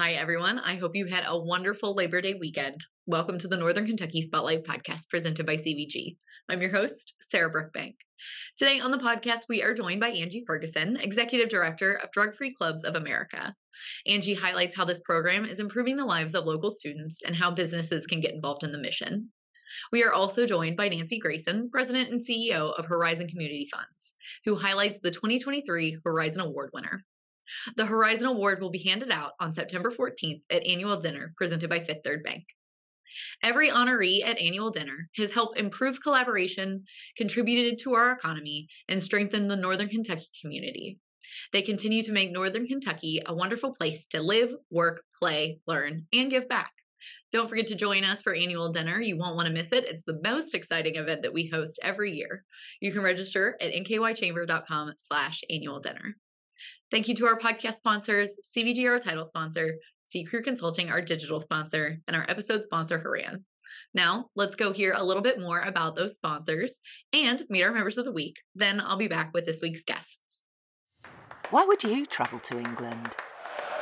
Hi, everyone. I hope you had a wonderful Labor Day weekend. Welcome to the Northern Kentucky Spotlight podcast presented by CVG. I'm your host, Sarah Brookbank. Today on the podcast, we are joined by Angie Ferguson, Executive Director of Drug Free Clubs of America. Angie highlights how this program is improving the lives of local students and how businesses can get involved in the mission. We are also joined by Nancy Grayson, President and CEO of Horizon Community Funds, who highlights the 2023 Horizon Award winner. The Horizon Award will be handed out on September 14th at annual dinner presented by Fifth Third Bank. Every honoree at annual dinner has helped improve collaboration, contributed to our economy, and strengthened the Northern Kentucky community. They continue to make Northern Kentucky a wonderful place to live, work, play, learn, and give back. Don't forget to join us for annual dinner. You won't want to miss it. It's the most exciting event that we host every year. You can register at nkychamber.com slash annual dinner. Thank you to our podcast sponsors, CVG, our title sponsor, C Crew Consulting, our digital sponsor, and our episode sponsor, Horan. Now, let's go hear a little bit more about those sponsors and meet our members of the week. Then I'll be back with this week's guests. Why would you travel to England?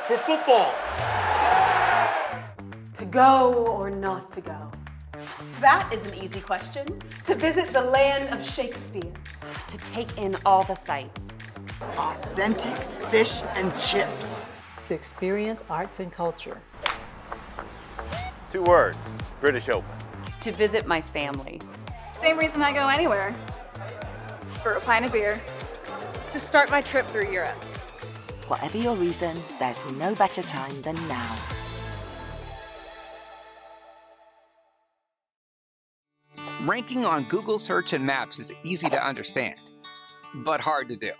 For football. To go or not to go? That is an easy question. To visit the land of Shakespeare. To take in all the sights authentic fish and chips. To experience arts and culture. Two words British Open. To visit my family. Same reason I go anywhere for a pint of beer. To start my trip through Europe. Whatever your reason, there's no better time than now. Ranking on Google Search and Maps is easy to understand, but hard to do.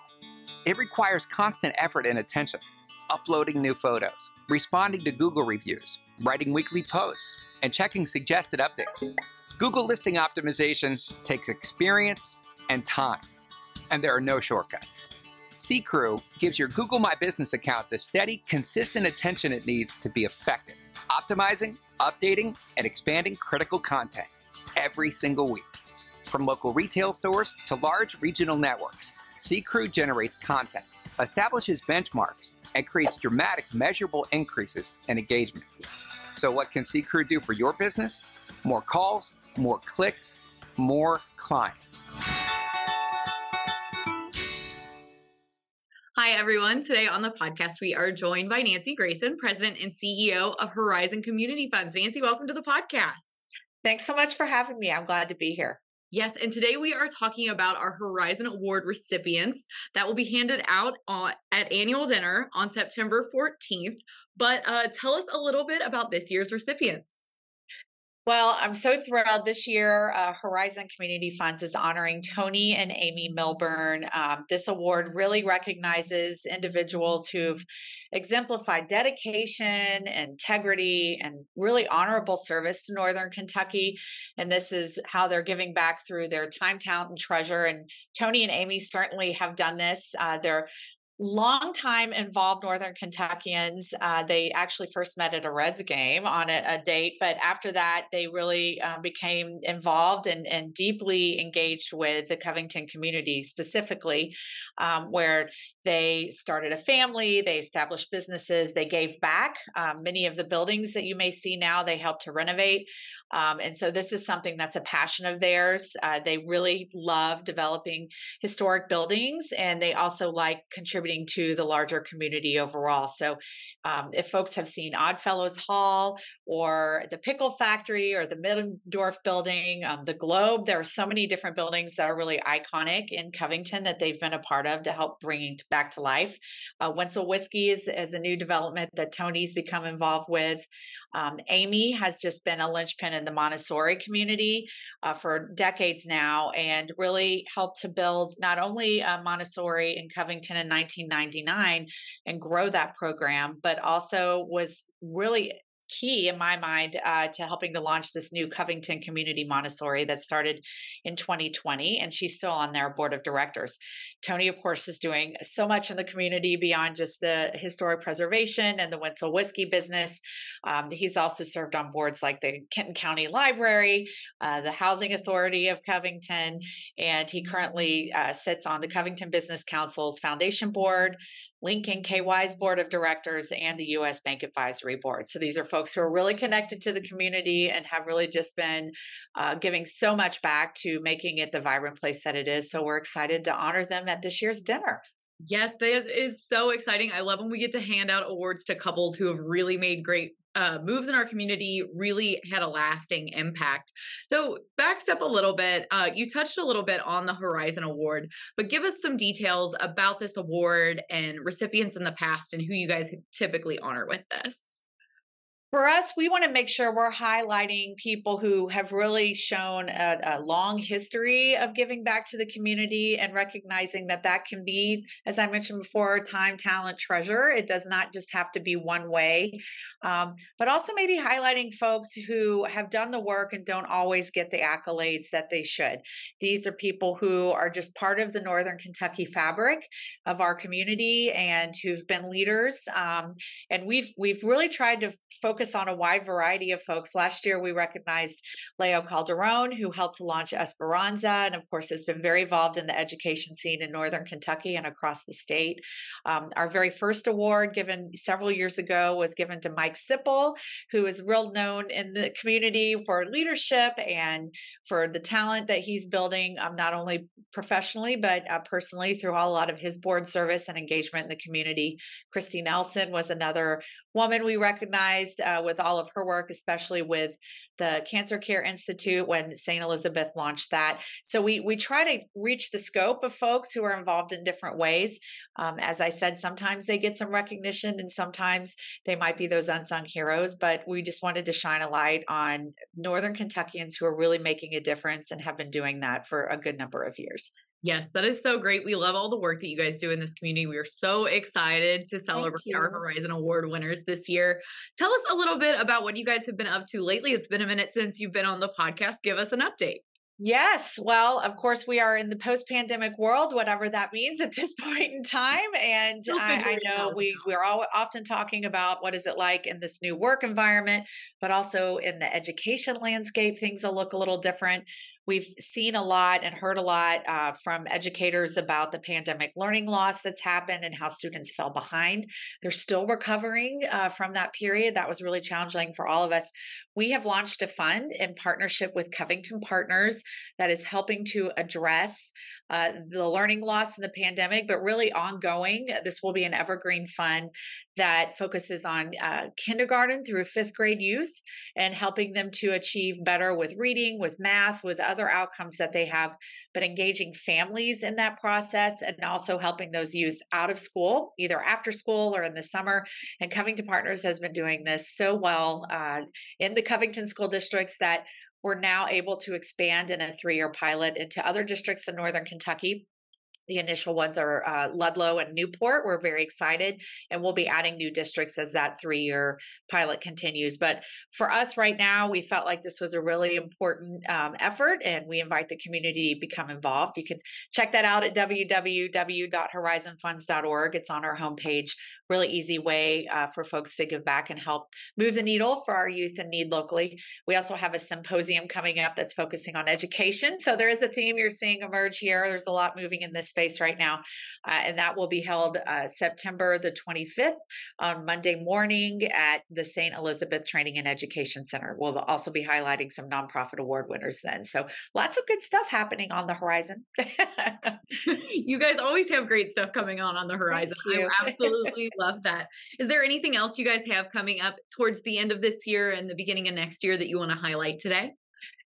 It requires constant effort and attention, uploading new photos, responding to Google reviews, writing weekly posts, and checking suggested updates. Google listing optimization takes experience and time, and there are no shortcuts. C Crew gives your Google My Business account the steady, consistent attention it needs to be effective, optimizing, updating, and expanding critical content every single week. From local retail stores to large regional networks, C Crew generates content, establishes benchmarks, and creates dramatic, measurable increases in engagement. So, what can C Crew do for your business? More calls, more clicks, more clients. Hi, everyone. Today on the podcast, we are joined by Nancy Grayson, President and CEO of Horizon Community Funds. Nancy, welcome to the podcast. Thanks so much for having me. I'm glad to be here. Yes, and today we are talking about our Horizon Award recipients that will be handed out on, at annual dinner on September 14th. But uh, tell us a little bit about this year's recipients. Well, I'm so thrilled. This year, uh, Horizon Community Funds is honoring Tony and Amy Milburn. Um, this award really recognizes individuals who've exemplified dedication, integrity, and really honorable service to Northern Kentucky. And this is how they're giving back through their time, talent, and treasure. And Tony and Amy certainly have done this. Uh, they're longtime involved Northern Kentuckians. Uh, they actually first met at a Reds game on a, a date, but after that, they really uh, became involved and, and, deeply engaged with the Covington community specifically, um, where they started a family, they established businesses, they gave back. Um, many of the buildings that you may see now, they helped to renovate. Um, and so this is something that's a passion of theirs. Uh, they really love developing historic buildings and they also like contributing to the larger community overall. So um, if folks have seen Oddfellows Hall or the Pickle Factory or the Middendorf building, um, the Globe, there are so many different buildings that are really iconic in Covington that they've been a part of to help bringing back to life. Uh, Wenzel Whiskey is, is a new development that Tony's become involved with. Um, Amy has just been a linchpin in the Montessori community uh, for decades now and really helped to build not only uh, Montessori in Covington in 1999 and grow that program, but also was really key in my mind uh, to helping to launch this new Covington Community Montessori that started in 2020. And she's still on their board of directors. Tony, of course, is doing so much in the community beyond just the historic preservation and the Wenzel whiskey business. Um, he's also served on boards like the Kenton County Library, uh, the Housing Authority of Covington, and he currently uh, sits on the Covington Business Council's foundation board, Lincoln KY's board of directors, and the U.S. Bank Advisory Board. So these are folks who are really connected to the community and have really just been uh, giving so much back to making it the vibrant place that it is. So we're excited to honor them at this year's dinner. Yes, that is so exciting. I love when we get to hand out awards to couples who have really made great uh, moves in our community, really had a lasting impact. So, back step a little bit, uh, you touched a little bit on the Horizon Award, but give us some details about this award and recipients in the past and who you guys typically honor with this for us, we want to make sure we're highlighting people who have really shown a, a, long history of giving back to the community and recognizing that that can be, as I mentioned before, time, talent, treasure. It does not just have to be one way, um, but also maybe highlighting folks who have done the work and don't always get the accolades that they should. These are people who are just part of the Northern Kentucky fabric of our community and who've been leaders. Um, and we've we've really tried to focus focus on a wide variety of folks. Last year, we recognized Leo Calderon, who helped to launch Esperanza, and of course, has been very involved in the education scene in Northern Kentucky and across the state. Um, our very first award, given several years ago, was given to Mike Sipple, who is real known in the community for leadership and for the talent that he's building, um, not only professionally, but uh, personally through a lot of his board service and engagement in the community. Christy Nelson was another woman we recognized uh, with all of her work, especially with the Cancer Care Institute when St. Elizabeth launched that. So we we try to reach the scope of folks who are involved in different ways. Um, as I said, sometimes they get some recognition, and sometimes they might be those unsung heroes. But we just wanted to shine a light on Northern Kentuckians who are really making a difference and have been doing that for a good number of years. Yes, that is so great. We love all the work that you guys do in this community. We are so excited to celebrate our Horizon Award winners this year. Tell us a little bit about what you guys have been up to lately. It's been a minute since you've been on the podcast. Give us an update. Yes. Well, of course, we are in the post pandemic world, whatever that means at this point in time. And I, I, know we, we're all often talking about what is it like in this new work environment, but also in the education landscape, things will look a little different. We've seen a lot and heard a lot uh, from educators about the pandemic learning loss that's happened and how students fell behind. They're still recovering uh, from that period. That was really challenging for all of us. We have launched a fund in partnership with Covington Partners that is helping to address uh, the learning loss in the pandemic, but really ongoing. This will be an evergreen fund that focuses on uh, kindergarten through fifth grade youth and helping them to achieve better with reading, with math, with other outcomes that they have, but engaging families in that process and also helping those youth out of school, either after school or in the summer. And Covington Partners has been doing this so well uh, in the Covington school districts that we're now able to expand in a three year pilot into other districts in Northern Kentucky. The initial ones are uh, Ludlow and Newport. We're very excited, and we'll be adding new districts as that three year pilot continues. But for us right now, we felt like this was a really important um, effort, and we invite the community to become involved. You can check that out at www.horizonfunds.org. It's on our homepage really easy way uh, for folks to give back and help move the needle for our youth in need locally. We also have a symposium coming up that's focusing on education. So there is a theme you're seeing emerge here. There's a lot moving in this space right now. Uh, and that will be held uh, September the 25th on Monday morning at the St. Elizabeth Training and Education Center. We'll also be highlighting some nonprofit award winners then. So lots of good stuff happening on the horizon. you guys always have great stuff coming on on the horizon. I absolutely love that. Is there anything else you guys have coming up towards the end of this year and the beginning of next year that you want to highlight today?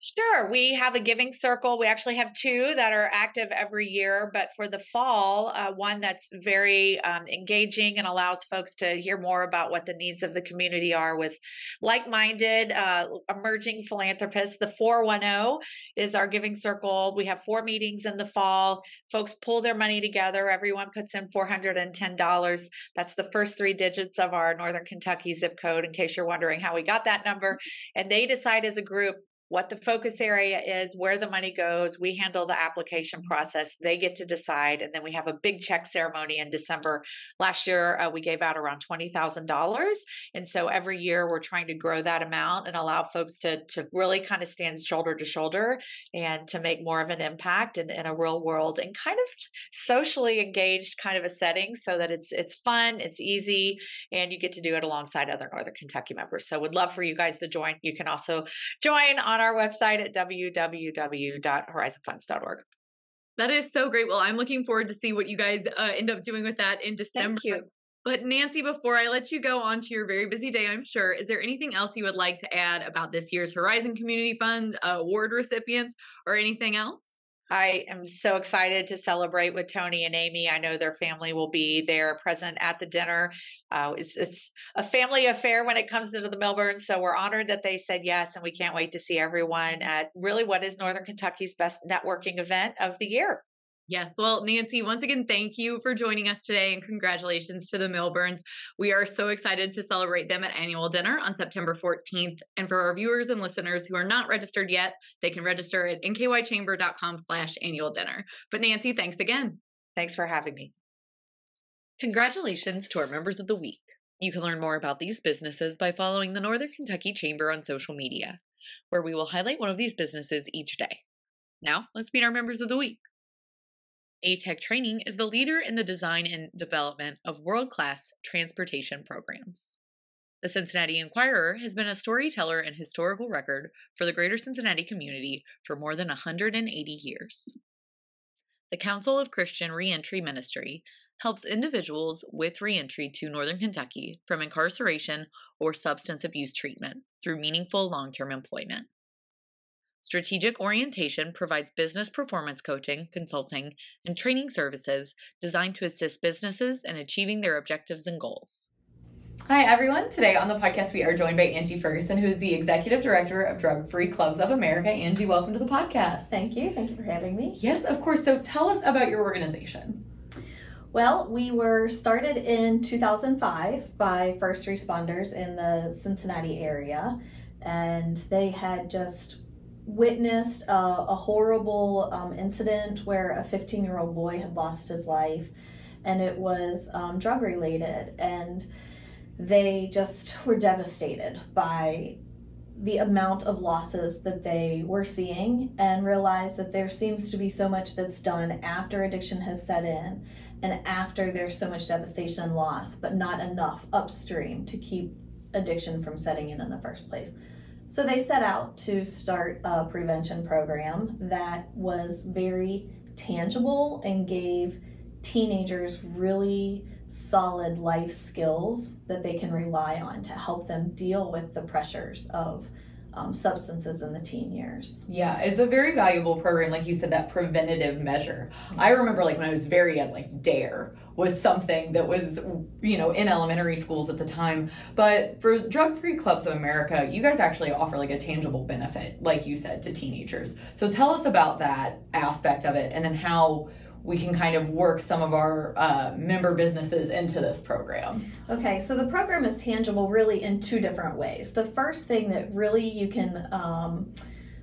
Sure. We have a giving circle. We actually have two that are active every year, but for the fall, uh, one that's very um, engaging and allows folks to hear more about what the needs of the community are with like minded uh, emerging philanthropists. The 410 is our giving circle. We have four meetings in the fall. Folks pull their money together. Everyone puts in $410. That's the first three digits of our Northern Kentucky zip code, in case you're wondering how we got that number. And they decide as a group what the focus area is, where the money goes. We handle the application process. They get to decide. And then we have a big check ceremony in December. Last year, uh, we gave out around $20,000. And so every year we're trying to grow that amount and allow folks to, to really kind of stand shoulder to shoulder and to make more of an impact in, in a real world and kind of socially engaged kind of a setting so that it's it's fun, it's easy, and you get to do it alongside other Northern Kentucky members. So would love for you guys to join. You can also join on our website at www.horizonfunds.org. That is so great. Well, I'm looking forward to see what you guys uh, end up doing with that in December. Thank you. But Nancy, before I let you go on to your very busy day, I'm sure, is there anything else you would like to add about this year's Horizon Community Fund uh, award recipients or anything else? I am so excited to celebrate with Tony and Amy. I know their family will be there present at the dinner. Uh, it's, it's a family affair when it comes to the Milburn. So we're honored that they said yes, and we can't wait to see everyone at really what is Northern Kentucky's best networking event of the year. Yes. Well, Nancy, once again, thank you for joining us today and congratulations to the Milburns. We are so excited to celebrate them at annual dinner on September 14th. And for our viewers and listeners who are not registered yet, they can register at nkychamber.com slash annual dinner. But Nancy, thanks again. Thanks for having me. Congratulations to our members of the week. You can learn more about these businesses by following the Northern Kentucky Chamber on social media, where we will highlight one of these businesses each day. Now, let's meet our members of the week. ATEC Training is the leader in the design and development of world class transportation programs. The Cincinnati Enquirer has been a storyteller and historical record for the greater Cincinnati community for more than 180 years. The Council of Christian Reentry Ministry helps individuals with reentry to Northern Kentucky from incarceration or substance abuse treatment through meaningful long term employment. Strategic Orientation provides business performance coaching, consulting, and training services designed to assist businesses in achieving their objectives and goals. Hi, everyone. Today on the podcast, we are joined by Angie Ferguson, who is the Executive Director of Drug Free Clubs of America. Angie, welcome to the podcast. Thank you. Thank you for having me. Yes, of course. So tell us about your organization. Well, we were started in 2005 by first responders in the Cincinnati area, and they had just witnessed a, a horrible um, incident where a 15 year old boy had lost his life, and it was um, drug related. And they just were devastated by the amount of losses that they were seeing and realized that there seems to be so much that's done after addiction has set in and after there's so much devastation and loss, but not enough upstream to keep addiction from setting in in the first place. So they set out to start a prevention program that was very tangible and gave teenagers really solid life skills that they can rely on to help them deal with the pressures of um, substances in the teen years. Yeah, it's a very valuable program, like you said, that preventative measure. I remember, like when I was very young, like Dare was something that was, you know, in elementary schools at the time. But for Drug Free Clubs of America, you guys actually offer like a tangible benefit, like you said, to teenagers. So tell us about that aspect of it, and then how we can kind of work some of our uh, member businesses into this program? Okay, so the program is tangible really in two different ways. The first thing that really you can um,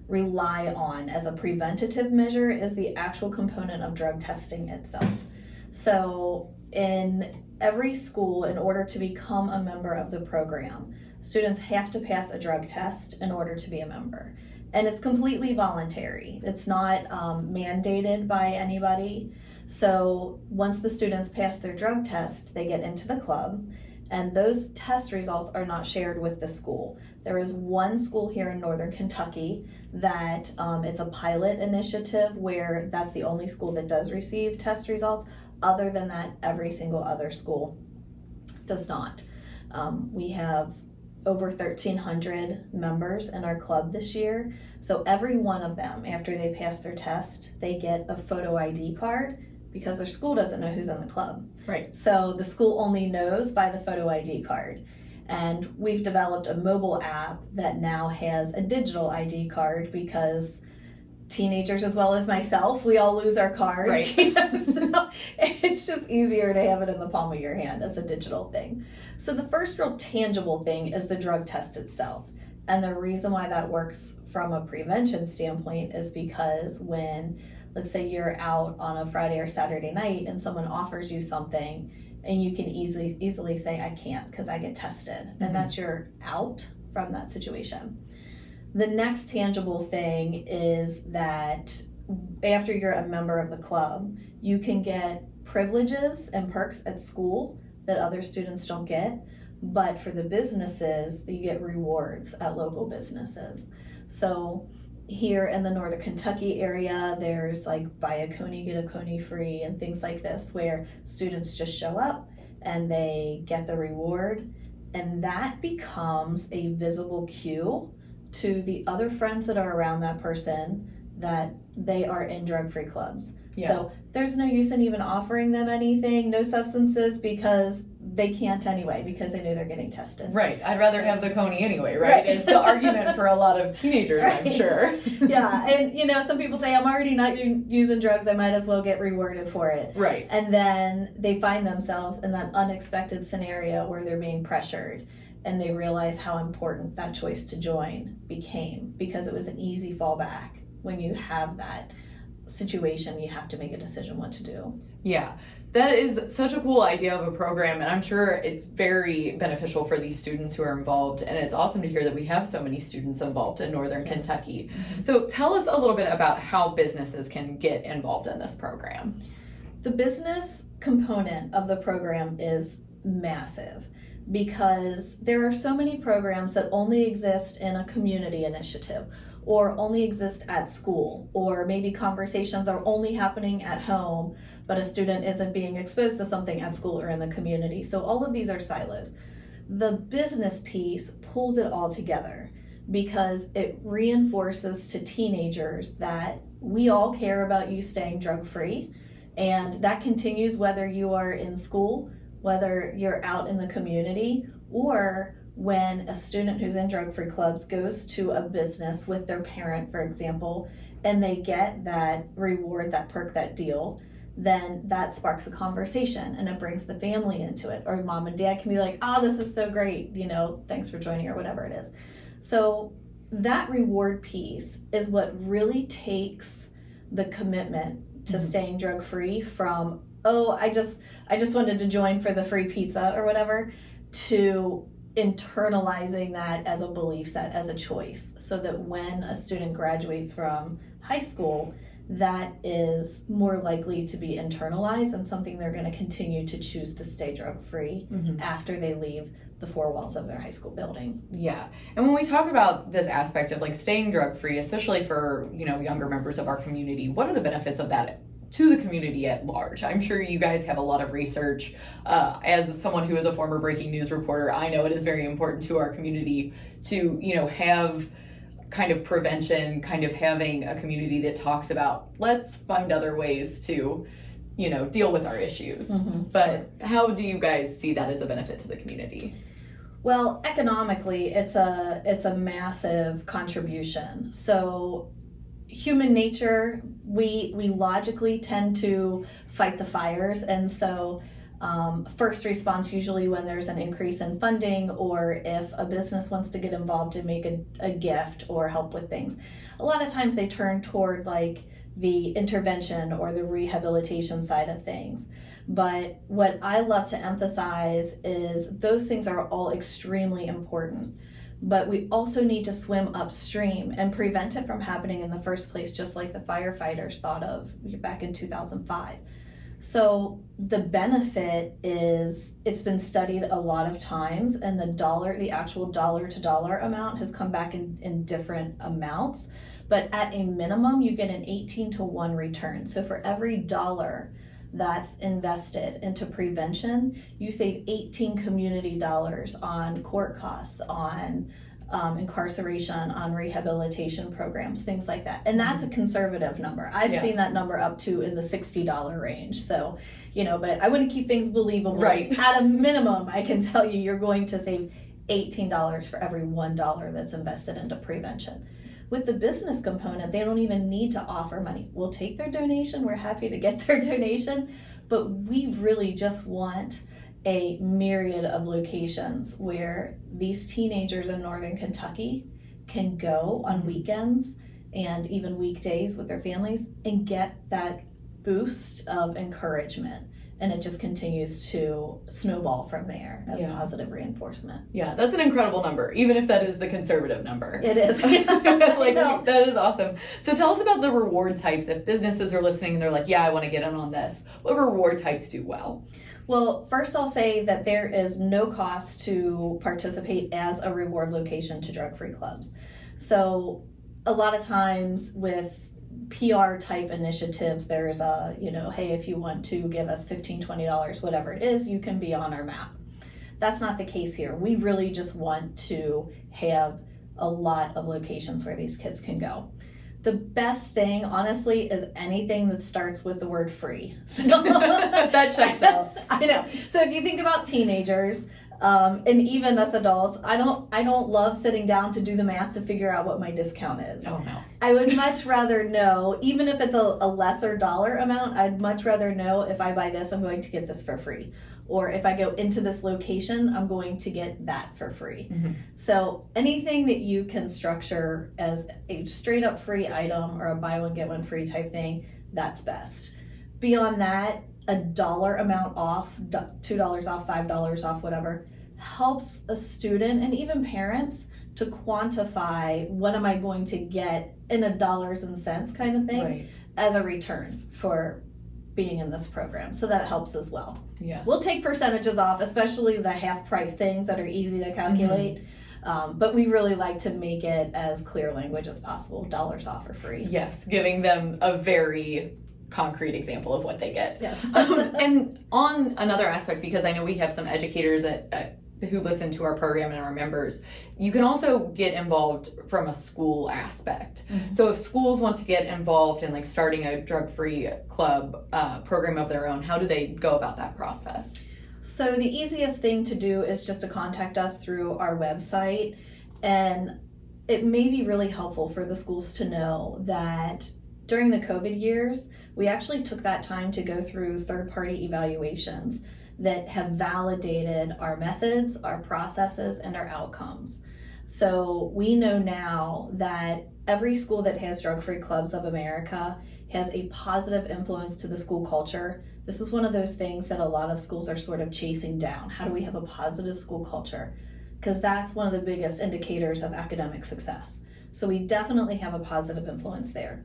rely on as a preventative measure is the actual component of drug testing itself. So, in every school, in order to become a member of the program, students have to pass a drug test in order to be a member and it's completely voluntary. It's not um, mandated by anybody. So once the students pass their drug test, they get into the club, and those test results are not shared with the school. There is one school here in Northern Kentucky that um, it's a pilot initiative where that's the only school that does receive test results. Other than that, every single other school does not. Um, we have over 1,300 members in our club this year. So every one of them, after they pass their test, they get a photo ID card because their school doesn't know who's in the club. Right. So the school only knows by the photo ID card. And we've developed a mobile app that now has a digital ID card because teenagers as well as myself, we all lose our cards. Right. You know? so it's just easier to have it in the palm of your hand as a digital thing. So the first real tangible thing is the drug test itself. And the reason why that works from a prevention standpoint is because when, let's say, you're out on a Friday or Saturday night and someone offers you something, and you can easily easily say, "I can't" because I get tested, and mm-hmm. that's your out from that situation. The next tangible thing is that after you're a member of the club, you can get privileges and perks at school that other students don't get. But for the businesses, you get rewards at local businesses. So here in the northern Kentucky area, there's like buy a coney, get a coney free, and things like this, where students just show up and they get the reward. And that becomes a visible cue to the other friends that are around that person that they are in drug free clubs. Yeah. So there's no use in even offering them anything, no substances, because they can't anyway, because they know they're getting tested. Right. I'd rather So- have the coney anyway, right? Right. It's the argument for a lot of teenagers, I'm sure. yeah, and you know, some people say, I'm already not using drugs, I might as well get rewarded for it. Right. And then they find themselves in that unexpected scenario where they're being pressured and they realize how important that choice to join became because it was an easy fallback when you have that situation you have to make a decision what to do Yeah, that is such a cool idea of a program, and I'm sure it's very beneficial for these students who are involved. And it's awesome to hear that we have so many students involved in Northern Kentucky. Mm-hmm. So, tell us a little bit about how businesses can get involved in this program. the business component of the program is massive because there are so many programs that only exist in a community initiative or only exist at school or maybe conversations are only happening at home but a student isn't being exposed to something at school or in the community. So all of these are silos. The business piece pulls it all together because it reinforces to teenagers that we all care about you staying drug free and that continues whether you are in school, whether you're out in the community, or when a student who's in drug free clubs goes to a business with their parent, for example, and they get that reward, that perk, that deal, then that sparks a conversation and it brings the family into it. Or mom and dad can be like, oh, this is so great, you know, thanks for joining, or whatever it is. So that reward piece is what really takes the commitment to mm-hmm. staying drug free from oh i just i just wanted to join for the free pizza or whatever to internalizing that as a belief set as a choice so that when a student graduates from high school that is more likely to be internalized and something they're going to continue to choose to stay drug free mm-hmm. after they leave the four walls of their high school building Yeah. And when we talk about this aspect of like staying drug free, especially for, you know, younger members of our community, what are the benefits of that to the community at large? I'm sure you guys have a lot of research. Uh, as someone who is a former breaking news reporter, I know it is very important to our community to, you know, have kind of prevention, kind of having a community that talks about let's find other ways to, you know, deal with our issues. But how do you guys see that as a benefit to the community? Well, economically, it's a it's a massive contribution. So, human nature, we we logically tend to fight the fires, and so um, first response usually when there's an increase in funding or if a business wants to get involved and make a, a gift or help with things. A lot of times they turn toward like the intervention or the rehabilitation side of things. But what I love to emphasize is those things are all extremely important. But we also need to swim upstream and prevent it from happening in the first place, just like the firefighters thought of back in 2005. So the benefit is it's been studied a lot of times, and the dollar, the actual dollar to dollar amount has come back in, in different amounts. But at a minimum, you get an 18 to 1 return. So for every dollar that's invested into prevention, you save 18 community dollars on court costs, on um, incarceration, on rehabilitation programs, things like that. And that's a conservative number. I've Yeah. seen that number up to in the $60 range. So, you know, but I want to keep things believable. Right. At a minimum, I can tell you you're going to save $18 for every $1 that's invested into prevention. With the business component, they don't even need to offer money. We'll take their donation, we're happy to get their donation, but we really just want a myriad of locations where these teenagers in northern Kentucky can go on weekends and even weekdays with their families and get that boost of encouragement and it just continues to snowball from there as Yeah. positive reinforcement. Yeah, that's an incredible number, even if that is the conservative number. It is. like that is awesome. So tell us about the reward types. If businesses are listening and they're like, "Yeah, I want to get in on this," what reward types do well? Well, first I'll say that there is no cost to participate as a reward location to drug free clubs. So, a lot of times with PR type initiatives, there's a, you know, hey, if you want to give us $15, $20, whatever it is, you can be on our map. That's not the case here. We really just want to have a lot of locations where these kids can go. The best thing, honestly, is anything that starts with the word free. So that checks out. I know. So if you think about teenagers, um, and even us adults, I don't I don't love sitting down to do the math to figure out what my discount is. Oh no. I would much rather know, even if it's a, a lesser dollar amount, I'd much rather know if I buy this, I'm going to get this for free. Or if I go into this location, I'm going to get that for free. Mhm. So anything that you can structure as a straight up free item or a buy one, get one free type thing, that's best. Beyond that, a dollar amount off, $2 off, $5 off, whatever, helps a student and even parents to quantify what am I going to get in a dollars and cents kind of thing Right. as a return for being in this program. So that helps as well. Yeah. We'll take percentages off, especially the half price things that are easy to calculate. Um, but we really like to make it as clear language as possible. Dollars off or free. Yes, giving them a very concrete example of what they get. Yes. um, and on another aspect, because I know we have some educators at, at, who listen to our program and our members, you can also get involved from a school aspect. So if schools want to get involved in like starting a drug-free club uh, program of their own, how do they go about that process? So the easiest thing to do is just to contact us through our website and it may be really helpful for the schools to know that during the COVID years, we actually took that time to go through third party evaluations that have validated our methods, our processes, and our outcomes. So we know now that every school that has Drug Free Clubs of America has a positive influence to the school culture. This is one of those things that a lot of schools are sort of chasing down. How do we have a positive school culture? Because that's one of the biggest indicators of academic success. So we definitely have a positive influence there.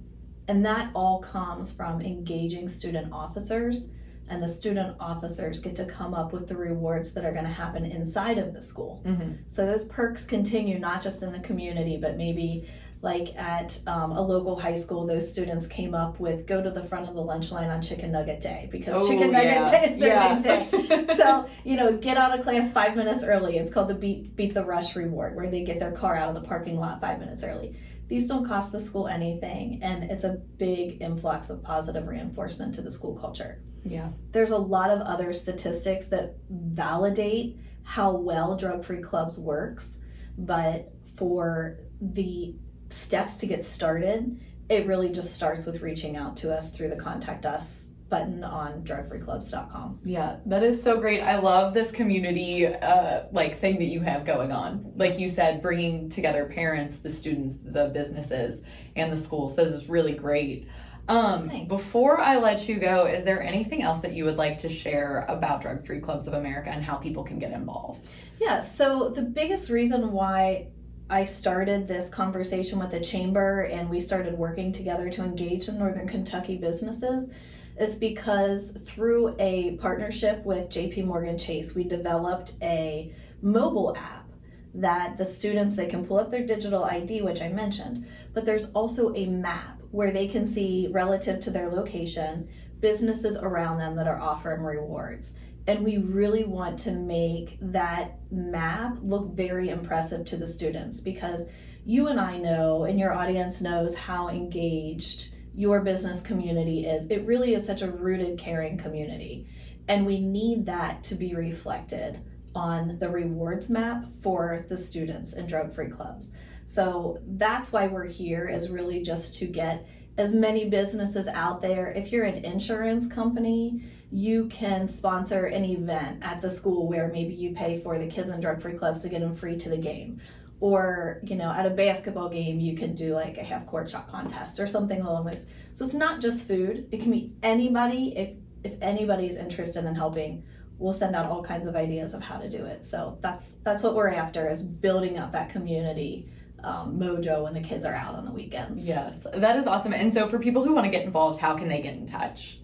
And that all comes from engaging student officers, and the student officers get to come up with the rewards that are going to happen inside of the school. Mm-hmm. So those perks continue not just in the community, but maybe like at um, a local high school, those students came up with go to the front of the lunch line on Chicken Nugget Day because Oh, Chicken Nugget yeah. Day is their Yeah. big day. so you know, get out of class five minutes early. It's called the beat beat the rush reward, where they get their car out of the parking lot five minutes early. These don't cost the school anything, and it's a big influx of positive reinforcement to the school culture Yeah. there's a lot of other statistics that validate how well drug free clubs works but for the steps to get started it really just starts with reaching out to us through the contact us button on drugfreeclubs.com Yeah, that is so great. I love this community uh, like thing that you have going on. Like you said, bringing together parents, the students, the businesses, and the schools. That is really great. Um, Thanks. before I let you go, is there anything else that you would like to share about Drug Free Clubs of America and how people can get involved? Yeah, so the biggest reason why I started this conversation with the chamber and we started working together to engage in Northern Kentucky businesses is because through a partnership with JP Morgan Chase, we developed a mobile app that the students they can pull up their digital ID, which I mentioned, but there's also a map where they can see relative to their location businesses around them that are offering rewards. And we really want to make that map look very impressive to the students because you and I know, and your audience knows how engaged your business community is. It really is such a rooted, caring community. And we need that to be reflected on the rewards map for the students in drug free clubs. So that's why we're here, is really just to get as many businesses out there. If you're an insurance company, you can sponsor an event at the school where maybe you pay for the kids in drug free clubs to get them free to the game. Or you know at a basketball game you can do like a half court shot contest or something along those so it's not just food. It can be anybody if if anybody's interested in helping we'll send out all kinds of ideas of how to do it. So that's that's what we're after is building up that community um, mojo when the kids are out on the weekends. Yes that is awesome. And so for people who want to get involved how can they get in touch?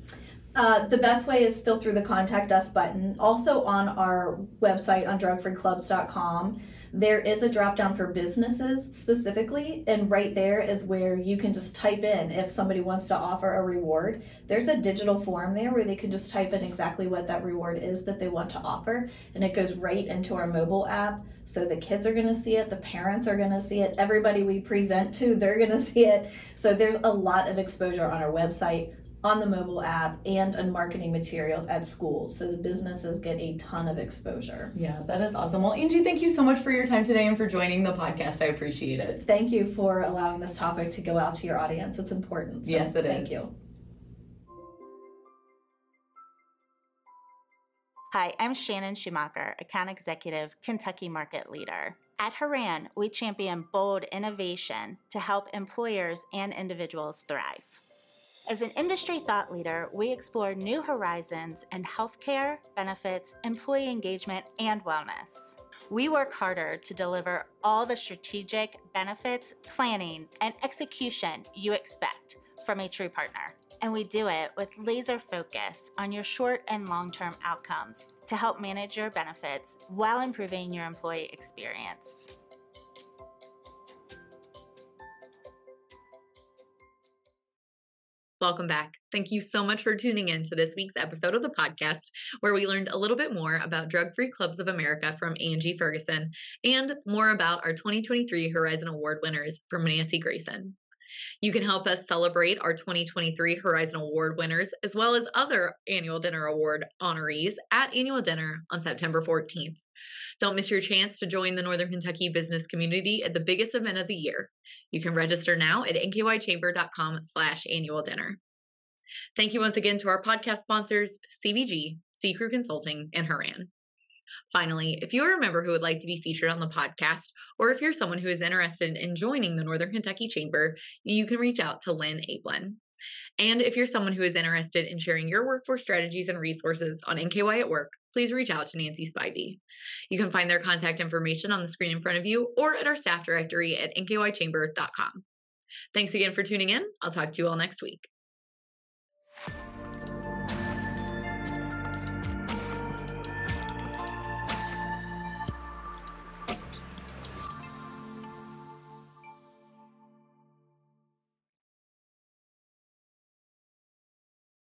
Uh, the best way is still through the contact us button. Also on our website on drugfreeclubs.com there is a drop down for businesses specifically, and right there is where you can just type in if somebody wants to offer a reward. There's a digital form there where they can just type in exactly what that reward is that they want to offer, and it goes right into our mobile app. So the kids are going to see it, the parents are going to see it, everybody we present to, they're going to see it. So there's a lot of exposure on our website on the mobile app and on marketing materials at schools. So the businesses get a ton of exposure. Yeah, that is awesome. Well, Angie, thank you so much for your time today and for joining the podcast. I appreciate it. Thank you for allowing this topic to go out to your audience. It's important. So yes, it thank is. you. Hi, I'm Shannon Schumacher, Account Executive, Kentucky Market Leader. At Horan, we champion bold innovation to help employers and individuals thrive. As an industry thought leader, we explore new horizons in healthcare, benefits, employee engagement, and wellness. We work harder to deliver all the strategic benefits, planning, and execution you expect from a true partner. And we do it with laser focus on your short and long term outcomes to help manage your benefits while improving your employee experience. Welcome back. Thank you so much for tuning in to this week's episode of the podcast, where we learned a little bit more about Drug Free Clubs of America from Angie Ferguson and more about our 2023 Horizon Award winners from Nancy Grayson. You can help us celebrate our 2023 Horizon Award winners as well as other Annual Dinner Award honorees at Annual Dinner on September 14th. Don't miss your chance to join the Northern Kentucky business community at the biggest event of the year. You can register now at nkychamber.com slash annual dinner. Thank you once again to our podcast sponsors, CVG, C Crew Consulting, and Horan. Finally, if you're a member who would like to be featured on the podcast, or if you're someone who is interested in joining the Northern Kentucky Chamber, you can reach out to Lynn Ablin. And if you're someone who is interested in sharing your workforce strategies and resources on NKY at Work, please reach out to Nancy Spivey. You can find their contact information on the screen in front of you or at our staff directory at nkychamber.com. Thanks again for tuning in. I'll talk to you all next week.